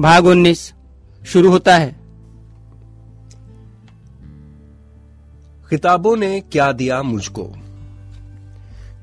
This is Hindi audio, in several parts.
भाग उन्नीस। शुरू होता है। किताबों ने क्या दिया मुझको?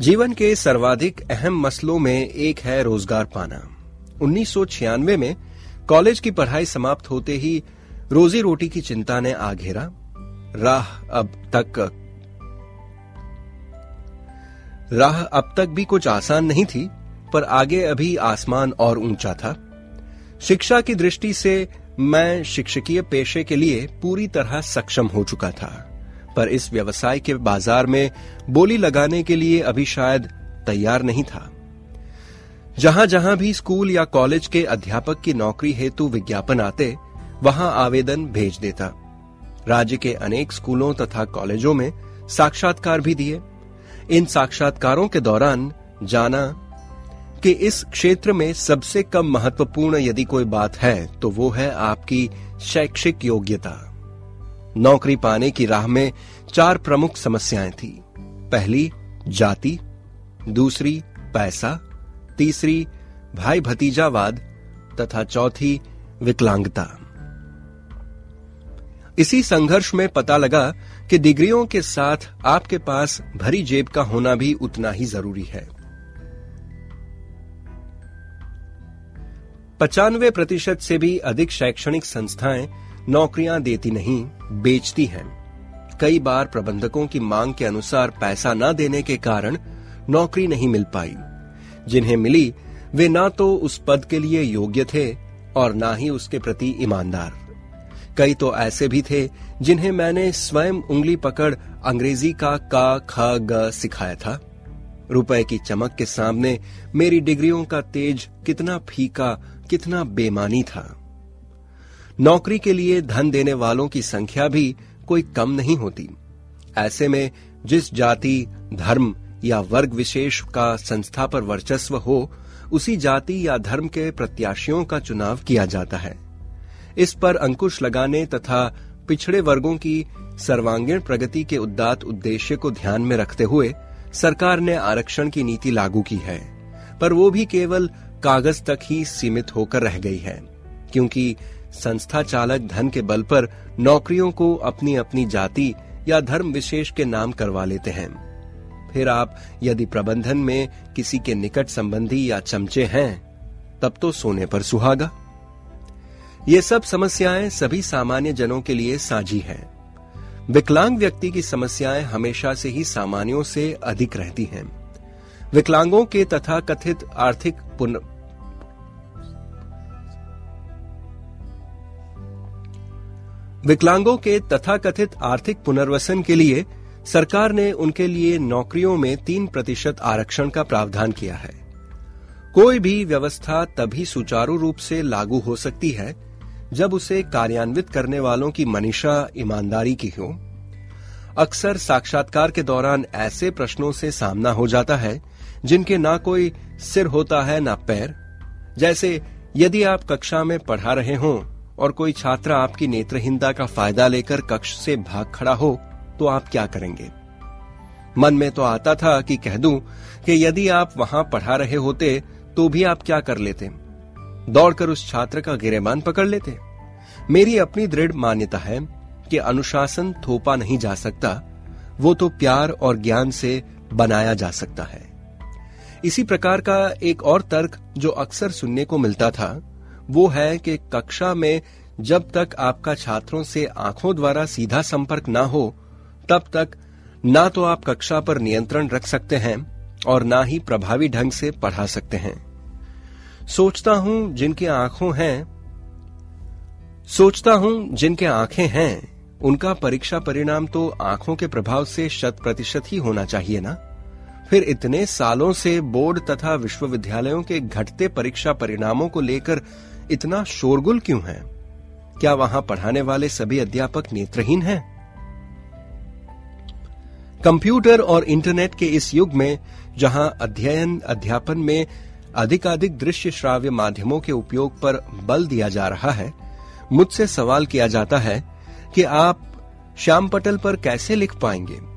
जीवन के सर्वाधिक अहम मसलों में एक है रोज़गार पाना। 1996 में कॉलेज की पढ़ाई समाप्त होते ही रोजी रोटी की चिंता ने आ घेरा। राह अब तक राह अब तक भी कुछ आसान नहीं थी पर आगे अभी आसमान और ऊँचा था। शिक्षा की दृष्टि से मैं शिक्षकीय पेशे के लिए पूरी तरह सक्षम हो चुका था, पर इस व्यवसाय के बाज़ार में बोली लगाने के लिए अभी शायद तैयार नहीं था। जहाँ जहाँ भी स्कूल या कॉलेज के अध्यापक की नौकरी हेतु विज्ञापन आते, वहाँ आवेदन भेज देता। राज्य के अनेक स्कूलों तथा कॉलेजों में साक्षात्कार भी दिए। इन साक्षात्कारों के दौरान जाना कि इस क्षेत्र में सबसे कम महत्वपूर्ण यदि कोई बात है तो वो है आपकी शैक्षिक योग्यता। नौकरी पाने की राह में चार प्रमुख समस्याएँ थी। पहली, जाति। दूसरी, पैसा। तीसरी भाई भतीजावाद तथा चौथी, विकलांगता। इसी संघर्ष में पता लगा कि डिग्रियों के साथ आपके पास भरी जेब का होना भी उतना ही ज़रूरी है। पचानवे प्रतिशत से भी अधिक शैक्षणिक संस्थाएँ नौकरियाँ देती नहीं, बेचती हैं। कई बार प्रबंधकों की मांग के अनुसार पैसा न देने के कारण नौकरी नहीं मिल पाई। जिन्हें मिली, वे ना तो उस पद के लिए योग्य थे और ना ही उसके प्रति ईमानदार। कई तो ऐसे भी थे जिन्हें मैंने स्वयं उंगली पकड़ अंग्रेज़ी का का, ख, ग सिखाया था। रुपए की चमक के सामने मेरी डिग्रियों का तेज कितना फीका कितना बेमानी था। नौकरी के लिए धन देने वालों की संख्या भी कोई कम नहीं होती। ऐसे में जिस जाति, धर्म या वर्ग विशेष का संस्था पर वर्चस्व हो, उसी जाति या धर्म के प्रत्याशियों का चुनाव किया जाता है। इस पर अंकुश लगाने तथा पिछड़े वर्गों की सर्वांगीण प्रगति के उद्दात उद्देश्य को ध्यान में रखते हुए सरकार ने आरक्षण की नीति लागू की है। पर वो भी केवल कागज़ तक ही सीमित होकर रह गई है, क्योंकि संस्था चालक धन के बल पर नौकरियों को अपनी अपनी जाति या धर्म विशेष के नाम करवा लेते हैं। फिर आप यदि प्रबंधन में किसी के निकट संबंधी या चमचे हैं, तब तो सोने पर सुहागा। ये सब समस्याएँ सभी सामान्य जनों के लिए साझी हैं। विकलांग व्यक्ति की समस्याएँ हमेशा से ही सामान्यों से अधिक रहती हैं। विकलांगों के तथा कथित आर्थिक पुन विकलांगों के तथाकथित आर्थिक पुनर्वसन के लिए सरकार ने उनके लिए नौकरियों में तीन प्रतिशत आरक्षण का प्रावधान किया है। कोई भी व्यवस्था तभी सुचारू रूप से लागू हो सकती है जब उसे कार्यान्वित करने वालों की मनीषा ईमानदारी की हो। अक्सर साक्षात्कार के दौरान ऐसे प्रश्नों से सामना हो जाता है जिनके ना कोई सिर होता है, ना पैर। जैसे, यदि आप कक्षा में पढ़ा रहे हों, और कोई छात्र आपकी नेत्रहीनता का फ़ायदा लेकर कक्ष से भाग खड़ा हो तो आप क्या करेंगे? मन में तो आता था कि कह दूँ कि यदि आप वहाँ पढ़ा रहे होते तो भी आप क्या कर लेते? दौड़कर उस छात्र का गिरेबान पकड़ लेते? मेरी अपनी दृढ़ मान्यता है कि अनुशासन थोपा नहीं जा सकता, वो तो प्यार और ज्ञान से बनाया जा सकता है। इसी प्रकार का एक और तर्क जो अक्सर सुनने को मिलता था, वो है कि कक्षा में जब तक आपका छात्रों से आँखों द्वारा सीधा संपर्क ना हो, तब तक ना तो आप कक्षा पर नियंत्रण रख सकते हैं और ना ही प्रभावी ढंग से पढ़ा सकते हैं। सोचता हूँ जिनके आँखों हैं, सोचता हूँ जिनके आँखें हैं, उनका परीक्षा परिणाम तो आँखों के प्रभाव से शत प्रतिशत ही होना चाहिए ना? फिर इतने सालों से बोर्ड तथा विश्वविद्यालयों के घटते परीक्षा परिणामों को लेकर इतना शोरगुल क्यों है? क्या वहाँ पढ़ाने वाले सभी अध्यापक नेत्रहीन हैं? कंप्यूटर और इंटरनेट के इस युग में, जहाँ अध्ययन अध्यापन में अधिकाधिक दृश्य श्राव्य माध्यमों के उपयोग पर बल दिया जा रहा है, मुझसे सवाल किया जाता है कि आप श्याम पटल पर कैसे लिख पाएँगे?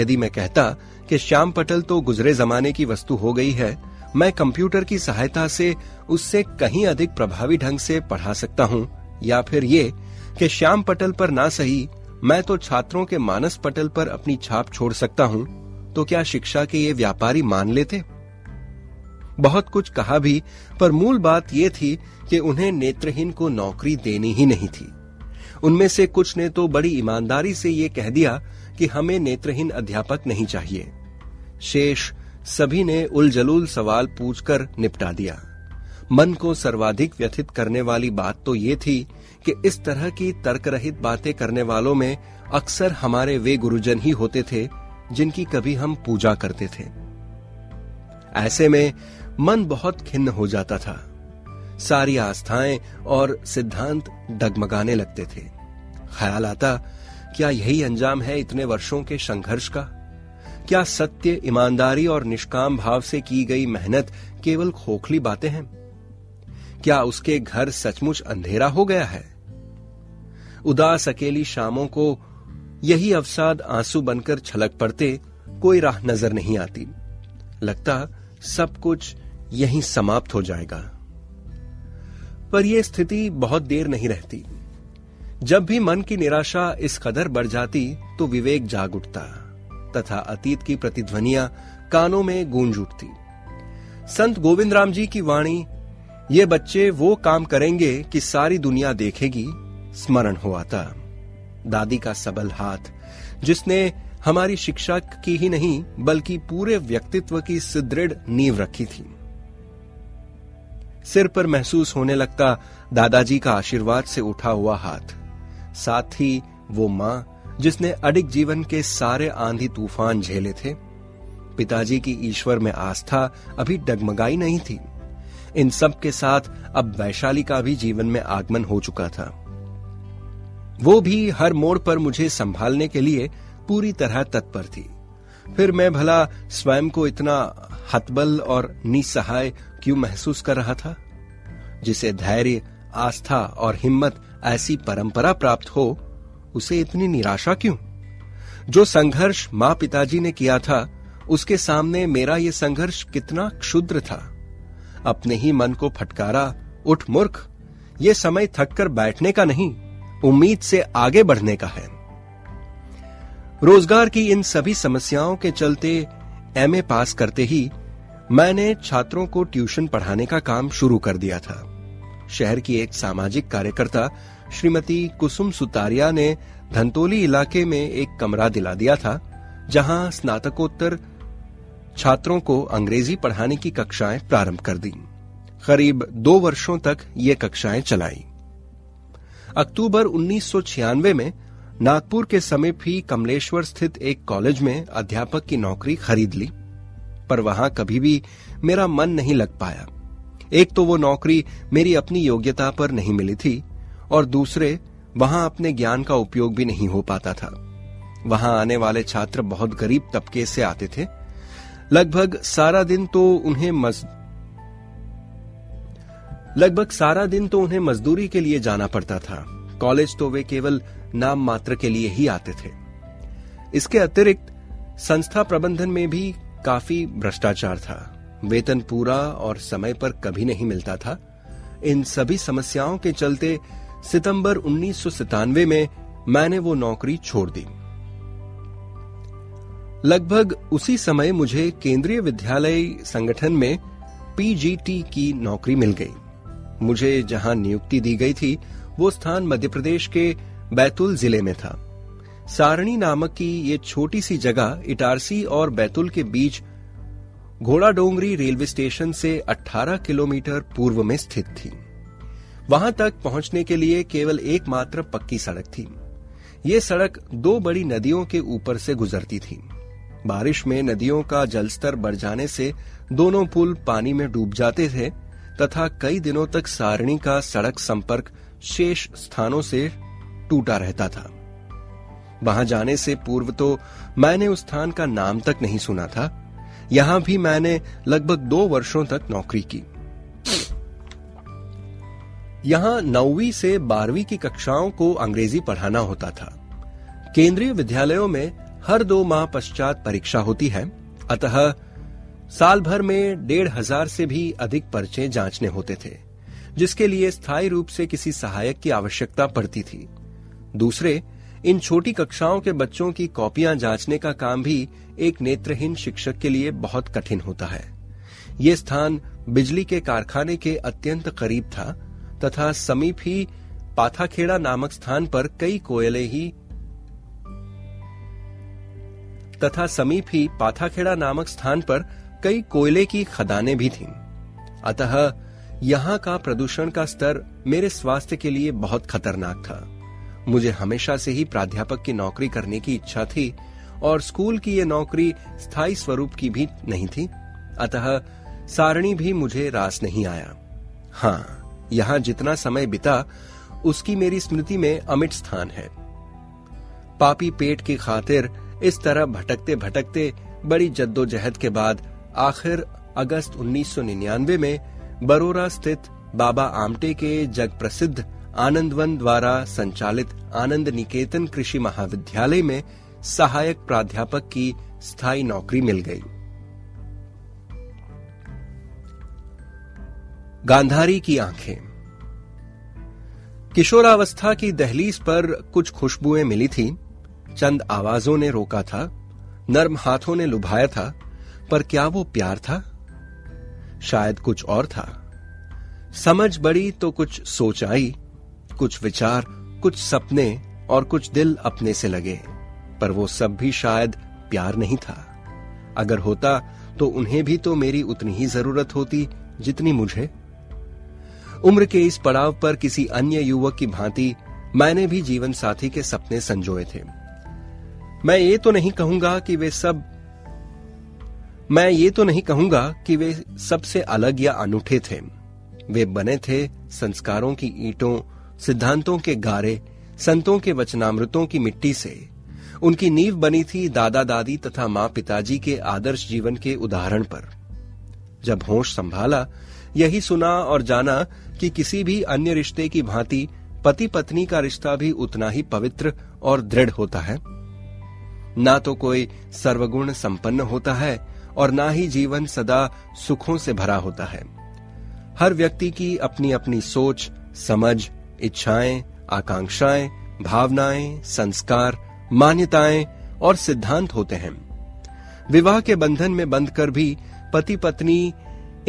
यदि मैं कहता कि श्याम पटल तो गुजरे जमाने की वस्तु हो गई है, मैं कंप्यूटर की सहायता से उससे कहीं अधिक प्रभावी ढंग से पढ़ा सकता हूँ, या फिर ये कि श्याम पटल पर ना सही, मैं तो छात्रों के मानस पटल पर अपनी छाप छोड़ सकता हूँ तो क्या शिक्षा के ये व्यापारी मान लेते? बहुत कुछ कहा भी, पर मूल बात यह थी कि उन्हें नेत्रहीन को नौकरी देनी ही नहीं थी। उनमें से कुछ ने तो बड़ी ईमानदारी से ये कह दिया कि हमें नेत्रहीन अध्यापक नहीं चाहिए। शेष सभी ने उलझलूल सवाल पूछकर निपटा दिया। मन को सर्वाधिक व्यथित करने वाली बात तो ये थी कि इस तरह की तर्क रहित बातें करने वालों में अक्सर हमारे वे गुरुजन ही होते थे जिनकी कभी हम पूजा करते थे। ऐसे में मन बहुत खिन्न हो जाता था। सारी आस्थाएँ और सिद्धांत डगमगाने लगते थे। ख्याल आता क्या यही अंजाम है इतने वर्षों के संघर्ष का? क्या सत्य, ईमानदारी और निष्काम भाव से की गई मेहनत केवल खोखली बातें हैं? क्या उसके घर सचमुच अंधेरा हो गया है? उदास अकेली शामों को यही अवसाद आँसू बनकर छलक पड़ते कोई राह नज़र नहीं आती। लगता सब कुछ यहीं समाप्त हो जाएगा। पर यह स्थिति बहुत देर नहीं रहती। जब भी मन की निराशा इस कदर बढ़ जाती तो विवेक जाग उठता, तथा अतीत की प्रतिध्वनिया कानों में गूंज उठती। संत गोविंद राम जी की वाणी, ये बच्चे वो काम करेंगे कि सारी दुनिया देखेगी, स्मरण हो आता। दादी का सबल हाथ, जिसने हमारी शिक्षा की ही नहीं, बल्कि पूरे व्यक्तित्व की सुदृढ़ नींव रखी थी। सिर पर महसूस होने लगता दादाजी का आशीर्वाद से उठा हुआ हाथ। साथ ही वो माँ, जिसने अडिग जीवन के सारे आंधी तूफ़ान झेले थे, पिताजी की ईश्वर में आस्था अभी डगमगाई नहीं थी। इन सब के साथ अब वैशाली का भी जीवन में आगमन हो चुका था। वो भी हर मोड़ पर मुझे संभालने के लिए पूरी तरह तत्पर थी। फिर मैं भला स्वयं को इतना हतबल और निसहाय क्यों महसूस कर रहा था, जिसे धैर्य, आस्था और हिम्मत ऐसी परंपरा प्राप्त हो, उसे इतनी निराशा क्यों? जो संघर्ष माँ पिताजी ने किया था, उसके सामने मेरा यह संघर्ष कितना क्षुद्र था। अपने ही मन को फटकारा, उठ मूर्ख, ये समय थककर बैठने का नहीं, उम्मीद से आगे बढ़ने का है। रोज़गार की इन सभी समस्याओं के चलते एमए पास करते ही मैंने छात्रों को ट्यूशन पढ़ाने का काम शुरू कर दिया था। शहर की एक सामाजिक कार्यकर्ता श्रीमती कुसुम सुतारिया ने धनतोली इलाके में एक कमरा दिला दिया था, जहाँ स्नातकोत्तर छात्रों को अंग्रेज़ी पढ़ाने की कक्षाएँ प्रारंभ कर दी। करीब दो वर्षों तक ये कक्षाएँ चलाई। अक्टूबर 1996 में नागपुर के समीप ही कमलेश्वर स्थित एक कॉलेज में अध्यापक की नौकरी खरीद ली, पर वहाँ कभी भी मेरा मन नहीं लग पाया। एक तो वो नौकरी मेरी अपनी योग्यता पर नहीं मिली थी और दूसरे वहाँ अपने ज्ञान का उपयोग भी नहीं हो पाता था। वहाँ आने वाले छात्र बहुत गरीब तबके से आते थे। लगभग सारा दिन तो उन्हें मज लगभग सारा दिन तो उन्हें मजदूरी के लिए जाना पड़ता था। कॉलेज तो वे केवल नाम मात्र के लिए ही आते थे। इसके अतिरिक्त संस्था प्रबंधन में भी काफ़ी भ्रष्टाचार था। वेतन पूरा और समय पर कभी नहीं मिलता था। इन सभी समस्याओं के चलते सितंबर उन्नीस में मैंने वो नौकरी छोड़ दी। लगभग उसी समय मुझे केंद्रीय विद्यालय संगठन में पीजीटी की नौकरी मिल गई। मुझे जहाँ नियुक्ति दी गई थी, वो स्थान मध्य प्रदेश के बैतूल ज़िले में था। सारणी नामक की ये छोटी सी जगह इटारसी और बैतुल के बीच घोड़ा डोंगरी रेलवे स्टेशन से 18 किलोमीटर पूर्व में स्थित थी। वहाँ तक पहुँचने के लिए केवल एकमात्र पक्की सड़क थी। ये सड़क दो बड़ी नदियों के ऊपर से गुजरती थी। बारिश में नदियों का जलस्तर बढ़ जाने से दोनों पुल पानी में डूब जाते थे, तथा कई दिनों तक सारणी का सड़क संपर्क शेष स्थानों से टूटा रहता था। वहाँ जाने से पूर्व तो मैंने उस स्थान का नाम तक नहीं सुना था। यहाँ भी मैंने लगभग दो वर्षों तक नौकरी की। यहाँ नौवीं से बारहवीं की कक्षाओं को अंग्रेज़ी पढ़ाना होता था। केंद्रीय विद्यालयों में हर दो माह पश्चात परीक्षा होती है। अतः साल भर में डेढ़ हज़ार से भी अधिक पर्चे जांचने होते थे, जिसके लिए स्थायी रूप से किसी सहायक की आवश्यकता पड़ती थी। दूसरे, इन छोटी कक्षाओं के बच्चों की कॉपियाँ जांचने का काम भी एक नेत्रहीन शिक्षक के लिए बहुत कठिन होता है। ये स्थान बिजली के कारखाने के अत्यंत करीब था तथा समीप ही पाथाखेड़ा नामक स्थान पर कई कोयले ही तथा समीप ही पाथाखेड़ा नामक स्थान पर कई कोयले की खदानें भी थीं। अतः यहाँ का प्रदूषण का स्तर मेरे स्वास्थ्य के लिए बहुत खतरनाक था। मुझे हमेशा से ही प्राध्यापक की नौकरी करने की इच्छा थी और स्कूल की यह नौकरी स्थायी स्वरूप की भी नहीं थी। अतः सारणी भी मुझे रास नहीं आया। हाँ यहाँ जितना समय बिता, उसकी मेरी स्मृति में अमिट स्थान है। पापी पेट की खातिर इस तरह भटकते भटकते बड़ी जद्दोजहद के बाद, आखिर अगस्त 1999 में, बरोरा स्थित बाबा आमटे के जग प्रसिद्ध आनंदवन द्वारा संचालित आनंद निकेतन कृषि महाविद्यालय में सहायक प्राध्यापक की स्थायी नौकरी मिल गई। गांधारी की आँखें। किशोरावस्था की दहलीज पर कुछ खुशबुएँ मिली थी। चंद आवाजों ने रोका था, नर्म हाथों ने लुभाया था, पर क्या वो प्यार था? शायद कुछ और था। समझ बड़ी तो कुछ सोच आई, कुछ विचार, कुछ सपने और कुछ दिल अपने से लगे, पर वो सब भी शायद प्यार नहीं था। अगर होता तो उन्हें भी तो मेरी उतनी ही ज़रूरत होती जितनी मुझे। उम्र के इस पड़ाव पर किसी अन्य युवक की भांति मैंने भी जीवन साथी के सपने संजोए थे। मैं ये तो नहीं कहूँगा कि वे सब, मैं ये तो नहीं कहूँगा कि वे सबसे अलग या अनूठे थे। वे बने थे संस्कारों की ईंटों, सिद्धांतों के गारे, संतों के वचनामृतों की मिट्टी से। उनकी नींव बनी थी दादा दादी तथा माँ पिताजी के आदर्श जीवन के उदाहरण पर। जब होश संभाला यही सुना और जाना कि किसी भी अन्य रिश्ते की भांति पति पत्नी का रिश्ता भी उतना ही पवित्र और दृढ़ होता है। ना तो कोई सर्वगुण संपन्न होता है और ना ही जीवन सदा सुखों से भरा होता है। हर व्यक्ति की अपनी अपनी सोच, समझ, इच्छाएँ, आकांक्षाएँ, भावनाएँ, संस्कार, मान्यताएँ और सिद्धांत होते हैं। विवाह के बंधन में बंधकर भी पति पत्नी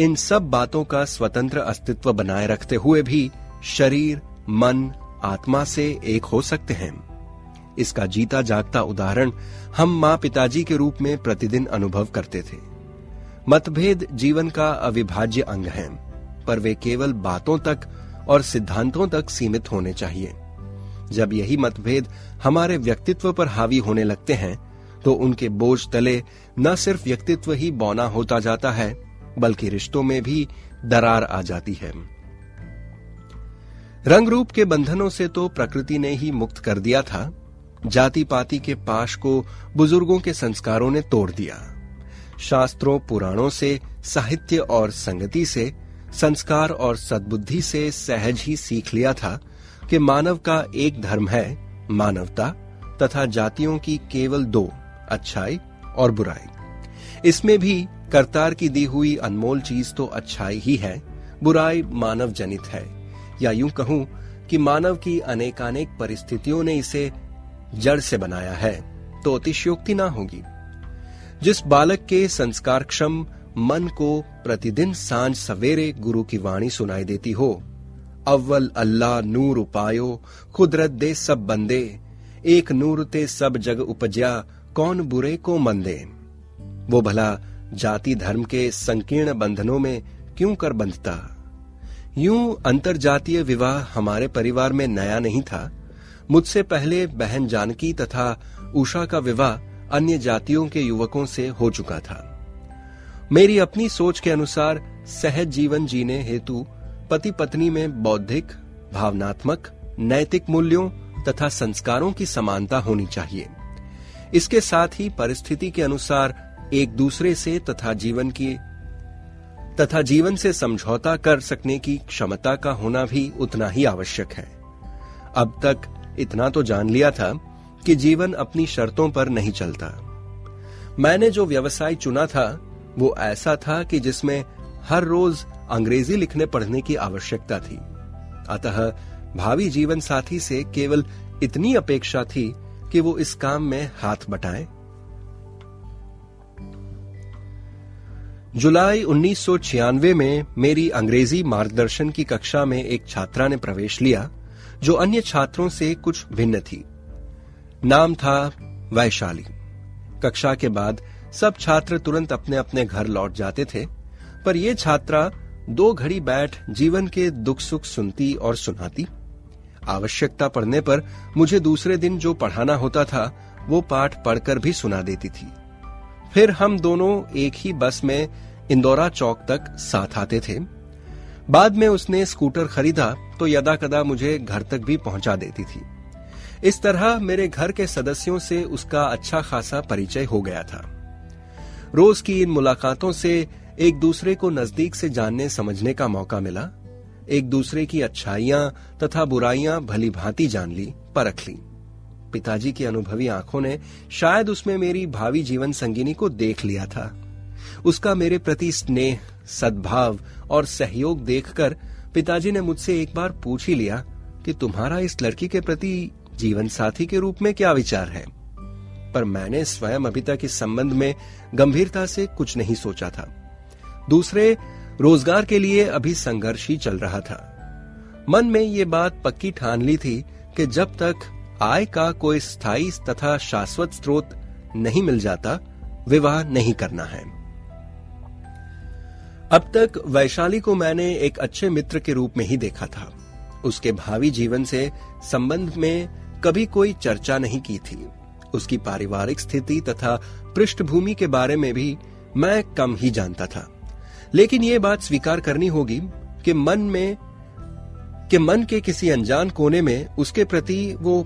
इन सब बातों का स्वतंत्र अस्तित्व बनाए रखते हुए भी शरीर, मन, आत्मा से एक हो सकते हैं। इसका जीता जागता उदाहरण हम माँ पिताजी के रूप में प्रतिदिन अनुभव करते थे। मतभेद जीवन का अविभाज्य अंग है, पर वे केवल बातों तक और सिद्धांतों तक सीमित होने चाहिए। जब यही मतभेद हमारे व्यक्तित्व पर हावी होने लगते हैं तो उनके बोझ तले न सिर्फ़ व्यक्तित्व ही बौना होता जाता है बल्कि रिश्तों में भी दरार आ जाती है। रंग रूप के बंधनों से तो प्रकृति ने ही मुक्त कर दिया था। जाति पाति के पाश को बुज़ुर्गों के संस्कारों ने तोड़ दिया। शास्त्रों, पुराणों से, साहित्य और संगति से, संस्कार और सद्बुद्धि से सहज ही सीख लिया था कि मानव का एक धर्म है, मानवता, तथा जातियों की केवल दो, अच्छाई और बुराई। इसमें भी करतार की दी हुई अनमोल चीज़ तो अच्छाई ही है, बुराई मानव जनित है। या यूँ कहूँ कि मानव की अनेकानेक परिस्थितियों ने इसे जड़ से बनाया है तो अतिशयोक्ति ना होगी। जिस बालक के संस्कार क्षम मन को प्रतिदिन साँझ सवेरे गुरु की वाणी सुनाई देती हो, अव्वल अल्लाह नूर उपायो, खुदरत दे सब बंदे, एक नूर ते सब जग उपज्या, कौन बुरे को मंदे? वो भला जाति धर्म के संकीर्ण बंधनों में क्यों कर बंधता? यूँ अंतरजातीय विवाह हमारे परिवार में नया नहीं था। मुझसे पहले बहन जानकी तथा उषा का विवाह अन्य जातियों के युवकों से हो चुका था। मेरी अपनी सोच के अनुसार सहज जीवन जीने हेतु पति पत्नी में बौद्धिक, भावनात्मक, नैतिक मूल्यों तथा संस्कारों की समानता होनी चाहिए। इसके साथ ही परिस्थिति के अनुसार एक दूसरे से तथा जीवन की, तथा जीवन से समझौता कर सकने की क्षमता का होना भी उतना ही आवश्यक है। अब तक इतना तो जान लिया था कि जीवन अपनी शर्तों पर नहीं चलता। मैंने जो व्यवसाय चुना था, वो ऐसा था कि जिसमें हर रोज अंग्रेज़ी लिखने पढ़ने की आवश्यकता थी। अतः भावी जीवन साथी से केवल इतनी अपेक्षा थी कि वो इस काम में हाथ बटाए। जुलाई 1996 में मेरी अंग्रेज़ी मार्गदर्शन की कक्षा में एक छात्रा ने प्रवेश लिया, जो अन्य छात्रों से कुछ भिन्न थी। नाम था वैशाली। कक्षा के बाद सब छात्र तुरंत अपने अपने घर लौट जाते थे, पर यह छात्रा दो घड़ी बैठ जीवन के दुख सुख सुनती और सुनाती। आवश्यकता पड़ने पर मुझे दूसरे दिन जो पढ़ाना होता था, वो पाठ पढ़कर भी सुना देती थी। फिर हम दोनों एक ही बस में इंदौरा चौक तक साथ आते थे। बाद में उसने स्कूटर खरीदा तो यदा कदा मुझे घर तक भी पहुँचा देती थी। इस तरह मेरे घर के सदस्यों से उसका अच्छा खासा परिचय हो गया था। रोज की इन मुलाकातों से एक दूसरे को नज़दीक से जानने समझने का मौका मिला। एक दूसरे की अच्छाइयाँ तथा बुराइयाँ भली भांति जान ली, परख ली। पिताजी की अनुभवी आँखों ने शायद उसमें मेरी भावी जीवन संगिनी को देख लिया था। उसका मेरे प्रति स्नेह, सद्भाव और सहयोग देखकर पिताजी ने मुझसे एक बार पूछ ही लिया कि तुम्हारा इस लड़की के प्रति जीवन साथी के रूप में क्या विचार है? पर मैंने स्वयं अभी तक इस संबंध में गंभीरता से कुछ नहीं सोचा था। दूसरे, रोज़गार के लिए अभी संघर्ष ही चल रहा था। मन में ये बात पक्की ठान ली थी कि जब तक आय का कोई स्थायी तथा शाश्वत स्रोत नहीं मिल जाता, विवाह नहीं करना है। अब तक वैशाली को मैंने एक अच्छे मित्र के रूप में ही देखा था। उसके भावी जीवन से संबंध में कभी कोई चर्चा नहीं की थी। उसकी पारिवारिक स्थिति तथा पृष्ठभूमि के बारे में भी मैं कम ही जानता था। लेकिन ये बात स्वीकार करनी होगी कि मन में, कि मन के किसी अनजान कोने में उसके प्रति वो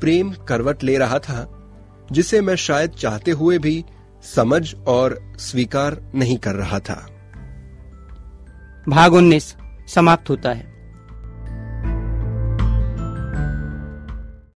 प्रेम करवट ले रहा था, जिसे मैं शायद चाहते हुए भी समझ और स्वीकार नहीं कर रहा था। भाग उन्नीस समाप्त होता है।